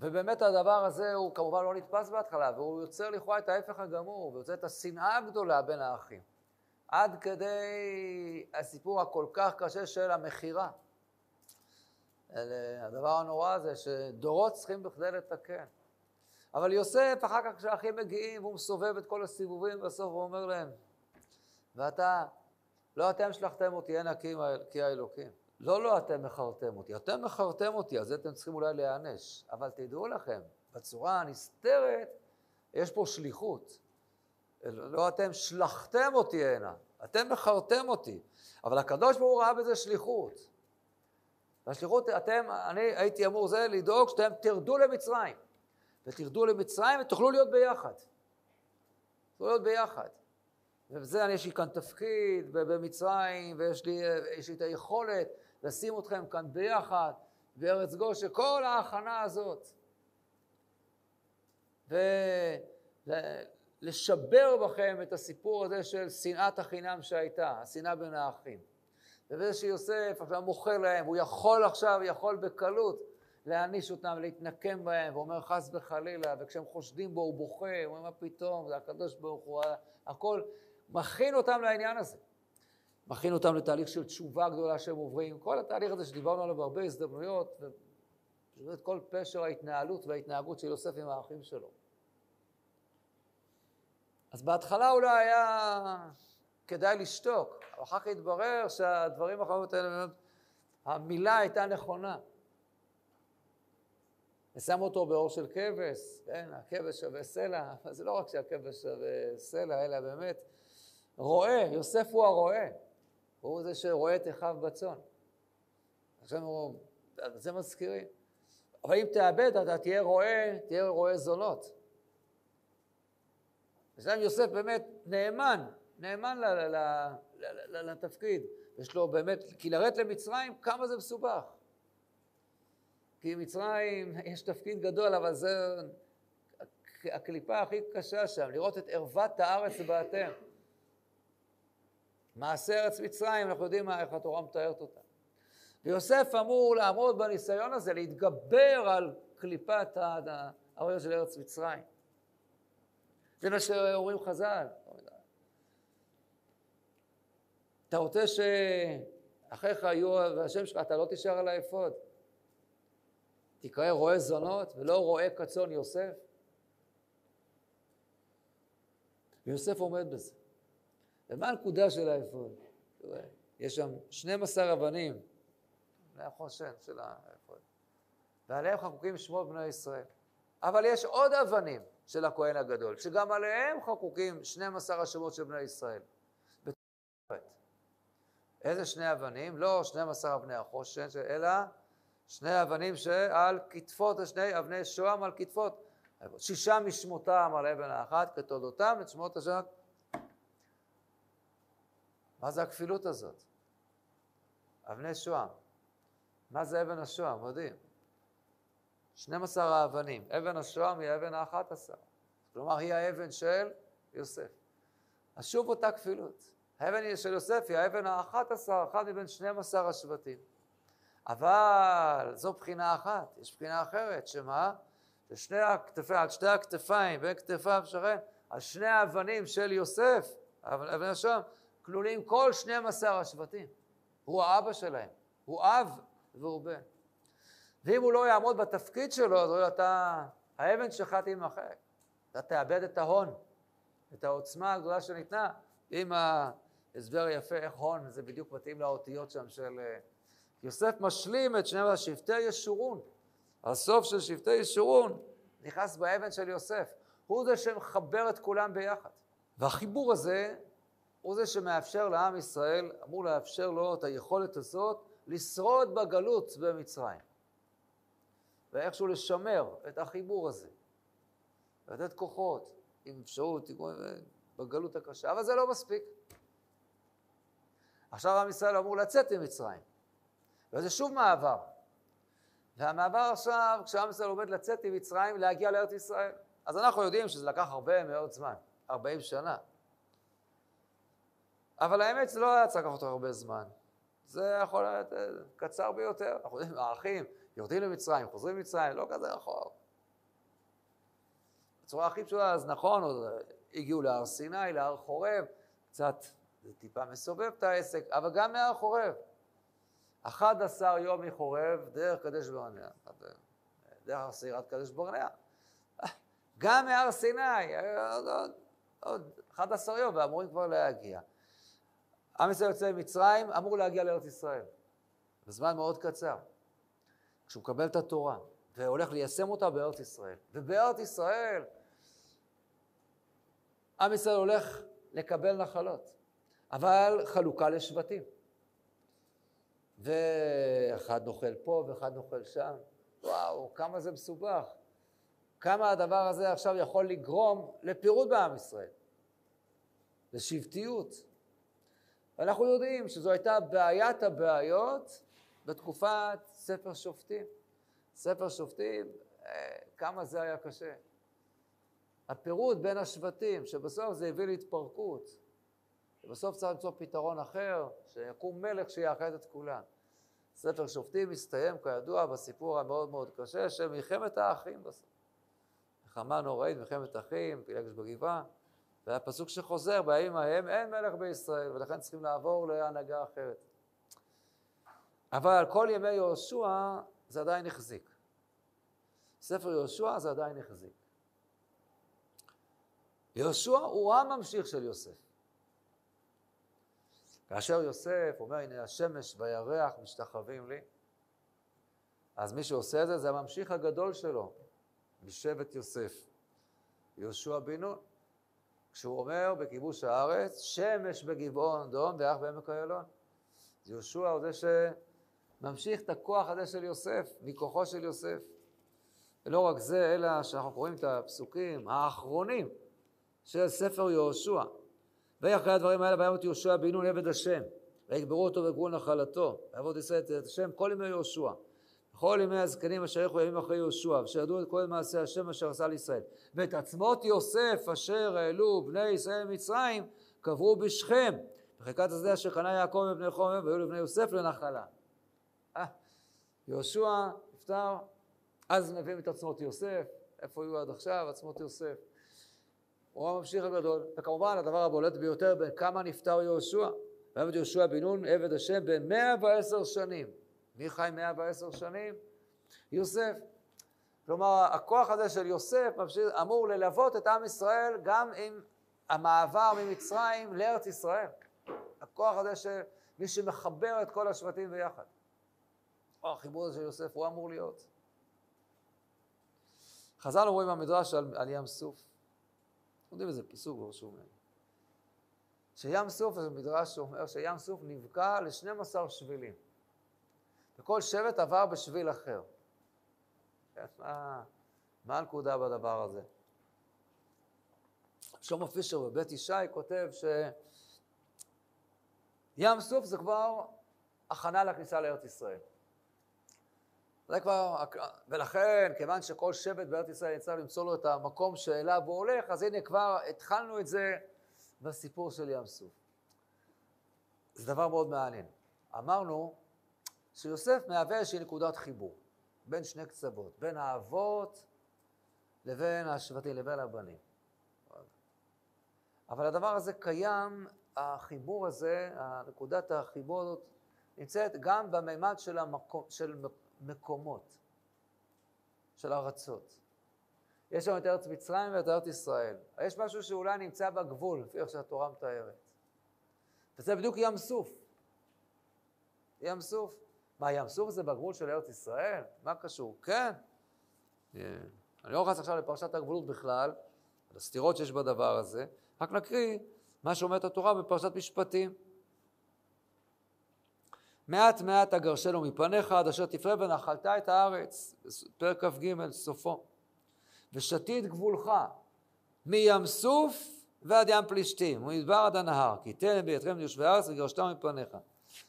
ובאמת הדבר הזה הוא כמובן לא נתפס בהתחלה, והוא יוצר לכאורה את ההפך הגמור, ויוצר את השנאה הגדולה בין האחים. עד כדי הסיפור הכל כך קשה של המכירה. הדבר הנורא הזה שדורות צריכים בכדי לתקן. אבל יוסף, אחר כך כשהאחים מגיעים, והוא מסובב את כל הסיבובים, בסוף הוא אומר להם, ואתה, לא אתם שלחתם אותי הנה כי האלוקים. לא, לא אתם מכרתם אותי, אתם מכרתם אותי, אז אתם צריכים אולי להיענש. אבל תדעו לכם, בצורה הנסתרת, יש פה שליחות. לא אתם שלחתם אותי הנה, אתם מכרתם אותי. אבל הקדוש ברוך הוא ראה בזה שליחות. והשליחות, אתם, אני הייתי אמור זה לדאוג שאתם תרדו למצרים. ותרדו למצרים ותוכלו להיות ביחד. תוכלו להיות ביחד. ובזה אני, יש לי כאן תפקיד במצרים, ויש לי, לי את היכולת לשים אתכם כאן ביחד בארץ גושן, כל ההכנה הזאת. ולשבר בכם את הסיפור הזה של שנאת החינם שהייתה, השנאה בין האחים. ובזה שיוסף עכשיו מוכר להם, הוא יכול עכשיו, יכול בקלות להעניש אותם, להתנקם בהם, ואומר חס וחלילה, וכשהם חושדים בו הוא בוכה, הוא אומר מה פתאום, זה הקדוש ברוך הוא, הכל מכין אותם לעניין הזה. מכין אותם לתהליך של תשובה גדולה שהם עוברים, כל התהליך הזה שדיברנו עליו בהרבה הזדמנויות, ובאמת כל פשר ההתנהלות וההתנהגות של יוסף עם האחים שלו. אז בהתחלה אולי היה כדאי לשתוק, אבל אחר כך התברר שהדברים האחרונות האלה, המילה הייתה נכונה. ושם אותו באור של כבש, כן, הכבש שווה סלע, זה לא רק שהכבש שווה סלע, אלא באמת רועה, יוסף הוא הרועה. הוא זה שרואה את אחיו בצאן. עכשיו הוא, זה מזכירים. אבל אם תאבד, אתה תהיה רועה, תהיה רועה זונות. ושם יוסף באמת נאמן, נאמן לתפקיד. יש לו באמת, כי לרדת למצרים, כמה זה מסובך. כי מצרים, יש תפקיד גדול, אבל זה הקליפה הכי קשה שם, לראות את ערוות הארץ ואתם. מעשה ארץ מצרים, אנחנו יודעים איך התורה מתארת אותה. ויוסף אמור לעמוד בניסיון הזה, להתגבר על קליפת הארץ של ארץ מצרים. זה מה שאומרים חז"ל. אתה רוצה שאחיך יהיו, והשם שלך, אתה לא תישאר על האפוד. תקרא רועה זונות ולא רועה כצאן יוסף. ויוסף עומד בזה. ומה הנקודה של האפוד? יש שם 12 אבנים, זה החושן של האפוד, ועליהם חקוקים שמות בני ישראל. אבל יש עוד אבנים של הכהן הגדול, שגם עליהם חקוקים 12 השמות של בני ישראל. איזה שני אבנים? לא 12 אבני החושן, אלא שני אבנים שעל כתפות, שני אבני שוהם על כתפות. שישה משמותם על אבן האחת, כתולדותם, את שמות השם מה זה הכפילות הזאת? אבני שוהם. מה זה אבן השוהם? יודעים. 12 האבנים. אבן השוהם היא האבן האחת עשר. כלומר, היא האבן של יוסף. אז שוב אותה כפילות. האבן של יוסף היא האבן האחת עשר, אחת מבין 12 השבטים. אבל זו בחינה אחת, יש בחינה אחרת, שמה? ששני הכתפיים, על שתי הכתפיים, בין כתפיו שכן, על שני האבנים של יוסף, אבני השוהם, כלולים כל 12 השבטים. הוא האבא שלהם, הוא אב והוא בן. ואם הוא לא יעמוד בתפקיד שלו, אז אתה, האבן שלך תימחק. אתה תאבד את ההון, את העוצמה הגדולה שניתנה. אם ההסבר יפה איך הון, זה בדיוק מתאים לאותיות שם של... אה, יוסף משלים את שני שבטי ישורון. הסוף של שבטי ישורון נכנס באבן של יוסף. הוא זה שמחבר את כולם ביחד. והחיבור הזה הוא זה שמאפשר לעם ישראל, אמור לאפשר לו את היכולת הזאת לשרוד בגלות במצרים. ואיכשהו לשמר את החיבור הזה, לתת כוחות, עם אפשרות, בגלות הקשה, אבל זה לא מספיק. עכשיו עם ישראל אמור לצאת ממצרים, וזה שוב מעבר. והמעבר עכשיו, כשעם ישראל עומד לצאת ממצרים, להגיע לארץ ישראל. אז אנחנו יודעים שזה לקח הרבה מאוד זמן, 40 שנה. אבל האמת זה לא היה צריך לקחת הרבה זמן. זה יכול להיות אה, קצר ביותר. אנחנו יודעים, האחים יורדים למצרים, חוזרים למצרים, לא כזה רחוק. בצורה הכי פשוטה, אז נכון, הגיעו להר סיני, להר חורב, קצת, זה טיפה מסובב את העסק, אבל גם מהר חורב. 11 יום מחורב דרך קדש ברנע, דרך סירת קדש ברנע. גם מהר סיני, עוד, עוד, עוד 11 יום, ואמורים כבר להגיע. עם ישראל יוצא ממצרים, אמור להגיע לארץ ישראל. בזמן מאוד קצר. כשהוא מקבל את התורה, והולך ליישם אותה בארץ ישראל. ובארץ ישראל, עם ישראל הולך לקבל נחלות, אבל חלוקה לשבטים. ואחד נוכל פה ואחד נוכל שם. וואו, כמה זה מסובך. כמה הדבר הזה עכשיו יכול לגרום לפירוד בעם ישראל, לשבטיות. ואנחנו יודעים שזו הייתה בעיית הבעיות בתקופת ספר שופטים. ספר שופטים, אה, כמה זה היה קשה. הפירוד בין השבטים, שבסוף זה הביא להתפרקות. ובסוף צריך למצוא פתרון אחר, שיקום מלך שיאחד את כולם. ספר שופטים מסתיים, כידוע, בסיפור המאוד מאוד קשה של מלחמת האחים בסוף. מלחמה נוראית, מלחמת אחים, פילגש בגבעה, והיה פסוק שחוזר, בימים ההם אין מלך בישראל, ולכן צריכים לעבור להנהגה אחרת. אבל כל ימי יהושע זה עדיין החזיק. ספר יהושע זה עדיין החזיק. יהושע הוא הממשיך של יוסף. כאשר יוסף אומר, הנה השמש והירח משתחווים לי, אז מי שעושה את זה, זה הממשיך הגדול שלו, משבט יוסף, יהושע בן נון. כשהוא אומר בכיבוש הארץ, שמש בגבעון דום ואח בעמק איילון. יהושע הוא זה שממשיך את הכוח הזה של יוסף, מכוחו של יוסף. ולא רק זה, אלא שאנחנו קוראים את הפסוקים האחרונים של ספר יהושע. ואחרי הדברים האלה וימות יהושע בן נון עבד השם, ויגברו אותו וגברו נחלתו, ויעבוד ישראל את השם כל ימי יהושע. כל ימי הזקנים אשר ילכו ימים אחרי יהושע, אשר ידעו את כל מעשי השם אשר עשה לישראל. ואת עצמות יוסף אשר העלו בני ישראל ממצרים, קברו בשכם, בחלקת השדה אשר קנה יעקב ובני חומר, והיו לבני יוסף לנחלה. אה, יהושע נפטר, אז מביאים את עצמות יוסף, איפה היו עד עכשיו עצמות יוסף? הוא הממשיך הגדול, וכמובן הדבר הבולט ביותר בין כמה נפטר יהושע. ועבד יהושע בן נון עבד השם מאה ועשר שנים. מי חי מאה ועשר שנים? יוסף. כלומר, הכוח הזה של יוסף אמור ללוות את עם ישראל גם עם המעבר ממצרים לארץ ישראל. הכוח הזה של מי שמחבר את כל השבטים ביחד. או החיבור הזה של יוסף, הוא אמור להיות. חז"ל אומרים במדרש על, על ים סוף. יודעים איזה פסוק ברשום מהם. שים סוף, זה מדרש שאומר שים סוף נבקע ל-12 שבילים. וכל שבט עבר בשביל אחר. מה, מה הנקודה בדבר הזה? שלמה פישר בבית ישי כותב שים סוף זה כבר הכנה לכניסה לארץ ישראל. זה כבר, ולכן, כיוון שכל שבט בארץ ישראל יצטרך למצוא לו את המקום שאליו הוא הולך, אז הנה כבר התחלנו את זה בסיפור של ים סוף. זה דבר מאוד מעניין. אמרנו שיוסף מהווה איזושהי נקודת חיבור בין שני קצוות, בין האבות לבין השבטים, לבין הבנים. אבל הדבר הזה קיים, החיבור הזה, נקודת החיבור הזאת, נמצאת גם בממד של, המקום, של מקומות, של ארצות. יש לנו את ארץ מצרים ואת ארץ ישראל. יש משהו שאולי נמצא בגבול, לפי איך שהתורה מתארת. וזה בדיוק ים סוף. ים סוף. מה, ים סוף זה בגבול של ארץ ישראל? מה קשור? כן. אני לא נכנס עכשיו לפרשת הגבולות בכלל, על הסתירות שיש בדבר הזה, רק נקריא מה שאומרת התורה בפרשת משפטים. מעט מעט אגרשנו מפניך עד אשר תפרה ונחלת את הארץ, פרק כ"ג, סופו. ושתית גבולך מים סוף ועד ים פלישתים, ומדבר עד הנהר, כי תן ביתכם ליושבי הארץ וגרשתם מפניך.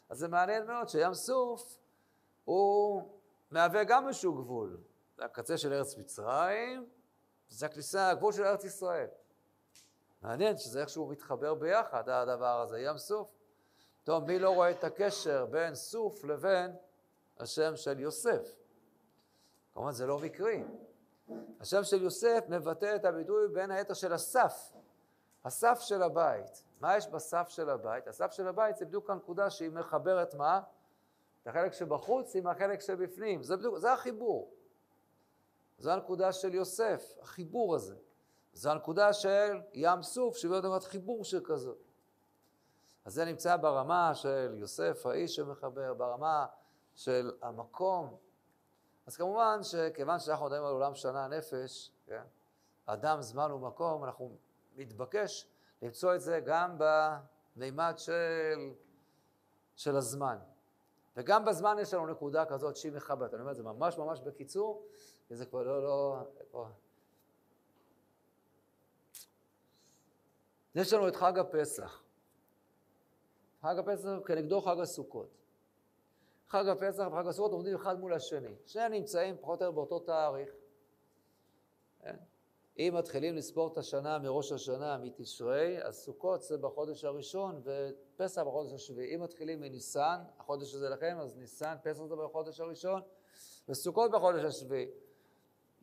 אז זה מעניין מאוד שים סוף הוא מהווה גם איזשהו גבול. זה הקצה של ארץ מצרים, זה הכניסה, הגבול של ארץ ישראל. מעניין שזה איכשהו מתחבר ביחד, הדבר הזה, ים סוף. טוב, מי לא רואה את הקשר בין סוף לבין השם של יוסף? כמובן זה לא מקרי. השם של יוסף מבטא את הביטוי בין היתר של הסף, הסף של הבית. מה יש בסף של הבית? הסף של הבית זה בדיוק הנקודה שהיא מחברת מה? את החלק שבחוץ עם החלק שבפנים. זה, בדיוק, זה החיבור. זו הנקודה של יוסף, החיבור הזה. זו הנקודה של ים סוף, שבאמת אומרת חיבור שכזאת. אז זה נמצא ברמה של יוסף, האיש שמחבר, ברמה של המקום. אז כמובן שכיוון שאנחנו מדברים על עולם שנה נפש, כן? אדם, זמן ומקום, אנחנו מתבקש למצוא את זה גם במימד של, של הזמן. וגם בזמן יש לנו נקודה כזאת שהיא מחברת. אני אומר את זה ממש ממש בקיצור, כי זה כבר לא, לא... כבר... יש לנו את חג הפסח. חג הפסח כנגדו חג הסוכות. חג הפסח וחג הסוכות עומדים אחד מול השני. שניהם נמצאים פחות או יותר באותו תאריך. כן? אם מתחילים לספור את השנה מראש השנה, מתשרי, אז סוכות זה בחודש הראשון ופסח בחודש השביעי. אם מתחילים מניסן, החודש הזה לכם, אז ניסן, פסח זה בחודש הראשון, וסוכות בחודש השביעי.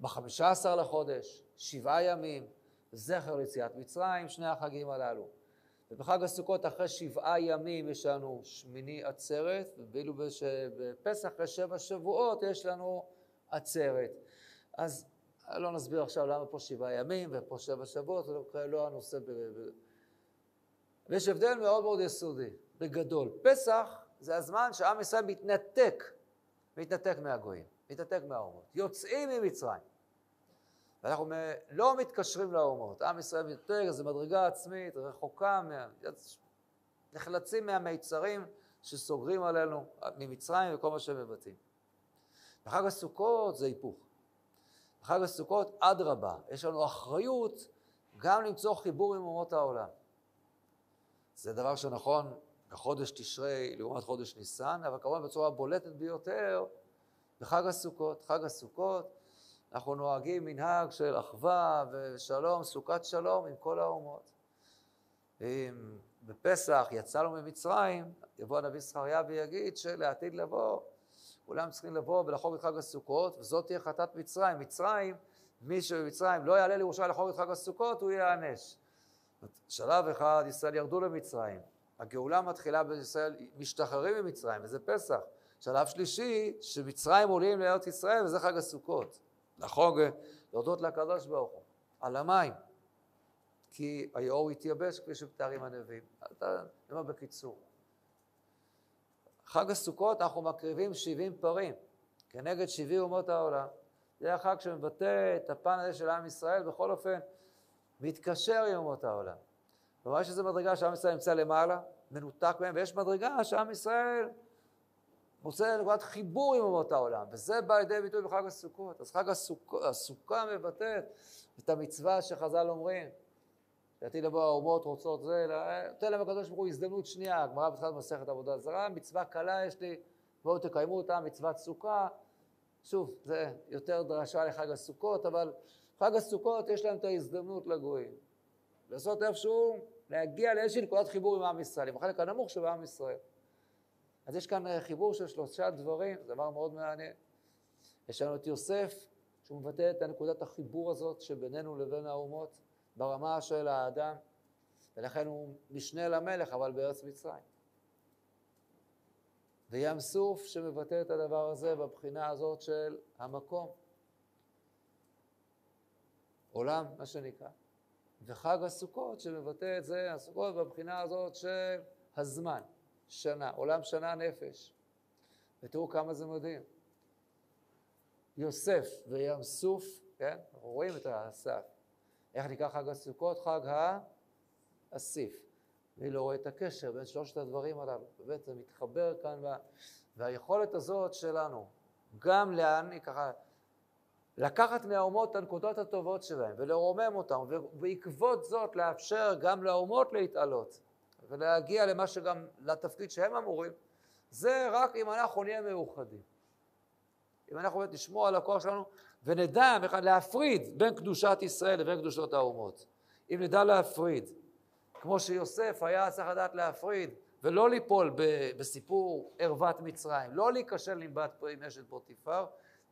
בחמישה עשר לחודש, שבעה ימים, זכר ליציאת מצרים, שני החגים הללו. ובחג הסוכות אחרי שבעה ימים יש לנו שמיני עצרת, ואילו בפסח אחרי שבע שבועות יש לנו עצרת. אז לא נסביר עכשיו למה פה שבעה ימים ופה שבע שבועות, זה לא, לא הנושא. ב... ויש הבדל מאוד מאוד יסודי, בגדול. פסח זה הזמן שעם ישראל מתנתק, מתנתק מהגויים, מתנתק מהאומות, יוצאים ממצרים. ואנחנו לא מתקשרים לאומות. עם ישראל מתנתק, זו מדרגה עצמית, רחוקה, מה... נחלצים מהמיצרים שסוגרים עלינו ממצרים וכל מה שהם מבטאים. בחג הסוכות זה היפוך. בחג הסוכות, אדרבה, יש לנו אחריות גם למצוא חיבור עם אומות העולם. זה דבר שנכון בחודש תשרי לעומת חודש ניסן, אבל כמובן בצורה הבולטת ביותר בחג הסוכות. חג הסוכות, אנחנו נוהגים מנהג של אחווה ושלום, סוכת שלום עם כל האומות. אם בפסח יצאנו ממצרים, יבוא הנביא זכריה ויגיד שלעתיד לבוא כולם צריכים לבוא ולחוג את חג הסוכות, וזאת תהיה חטאת מצרים. מצרים, מי שבמצרים לא יעלה לירושלים לחוג את חג הסוכות, הוא ייענש. שלב אחד ישראל ירדו למצרים, הגאולה מתחילה בישראל, משתחררים ממצרים, וזה פסח. שלב שלישי, שמצרים עולים לארץ ישראל, וזה חג הסוכות. לחוג, להודות לקדוש ברוך הוא, על המים. כי היאור התייבש, כפי שמתארים הנביאים. אני אומר בקיצור. חג הסוכות אנחנו מקריבים 70 פרים כנגד 70 אומות העולם. זה החג שמבטא את הפן הזה של עם ישראל, בכל אופן, מתקשר עם אומות העולם. כלומר, יש איזו מדרגה שעם ישראל נמצא למעלה, מנותק מהם, ויש מדרגה שעם ישראל מוצא נקודת חיבור עם אומות העולם, וזה בא לידי ביטוי בחג הסוכות. אז חג הסוכ... הסוכה מבטאת את המצווה שחז"ל אומרים, לעתיד לבוא האומות רוצות זה, נותן להם הקדוש ברוך הוא הזדמנות שנייה, הגמרא בתחילת מסכת עבודה זרה, מצווה קלה יש לי, בואו תקיימו אותה, מצוות סוכה, שוב, זה יותר דרשה לחג הסוכות, אבל חג הסוכות יש להם את ההזדמנות לגויים. לעשות איפשהו, להגיע לאיזושהי נקודת חיבור עם עם ישראל, עם החלק הנמוך של עם ישראל. אז יש כאן חיבור של שלושה דברים, זה דבר מאוד מעניין. יש לנו את יוסף, שהוא מבטא את נקודת החיבור הזאת שבינינו לבין האומות. ברמה של האדם, ולכן הוא משנה למלך, אבל בארץ מצרים. וים סוף שמבטא את הדבר הזה בבחינה הזאת של המקום. עולם, מה שנקרא. וחג הסוכות שמבטא את זה, הסוכות בבחינה הזאת של הזמן, שנה, עולם שנה נפש. ותראו כמה זה מדהים. יוסף וים סוף, כן? רואים את הסף. איך נקרא חג הסוכות? חג האסיף. מי לא רואה את הקשר בין שלושת הדברים הללו? באמת מתחבר כאן, וה... והיכולת הזאת שלנו, גם להעניק ככה, לקחת מהאומות את הנקודות הטובות שלהם ולרומם אותם, ובעקבות זאת לאפשר גם לאומות להתעלות ולהגיע למה שגם, לתפקיד שהם אמורים, זה רק אם אנחנו נהיה מאוחדים. אם אנחנו באמת נשמור על הכוח שלנו ונדע להפריד בין קדושת ישראל לבין קדושות האומות. אם נדע להפריד, כמו שיוסף היה צריך לדעת להפריד, ולא ליפול בסיפור ערוות מצרים, לא להיכשל עם בת פרי עם אשת פוטיפר,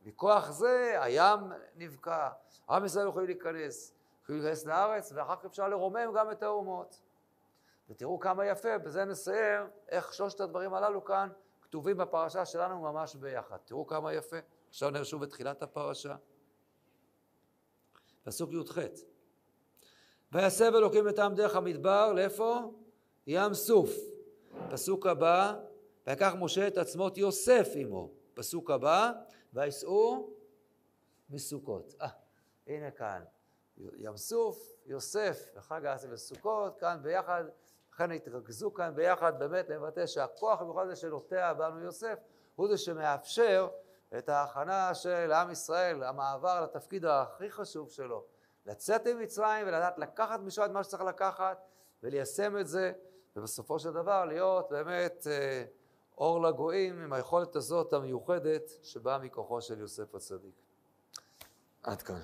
מכוח זה הים נבקע, עם ישראל יכולים להיכנס, יכולים להיכנס לארץ, ואחר כך אפשר לרומם גם את האומות. ותראו כמה יפה, בזה נסיים, איך שלושת הדברים הללו כאן כתובים בפרשה שלנו ממש ביחד. תראו כמה יפה. עכשיו נראה שוב את תחילת הפרשה. פסוק י"ח: ויסב אלוקים את העם דרך המדבר, לאיפה? ים סוף. פסוק הבא, ויקח משה את עצמות יוסף עמו. פסוק הבא, וייסעו מסוכות. אה, הנה כאן, ים סוף, יוסף, וחג האסי וסוכות, כאן ביחד, לכן התרכזו כאן ביחד באמת לבטא שהכוח המיוחד הזה שנוטע בנו יוסף, הוא זה שמאפשר את ההכנה של עם ישראל, המעבר לתפקיד הכי חשוב שלו, לצאת ממצרים ולדעת לקחת משם את מה שצריך לקחת וליישם את זה, ובסופו של דבר להיות באמת אה, אור לגויים עם היכולת הזאת המיוחדת שבאה מכוחו של יוסף הצדיק. עד כאן.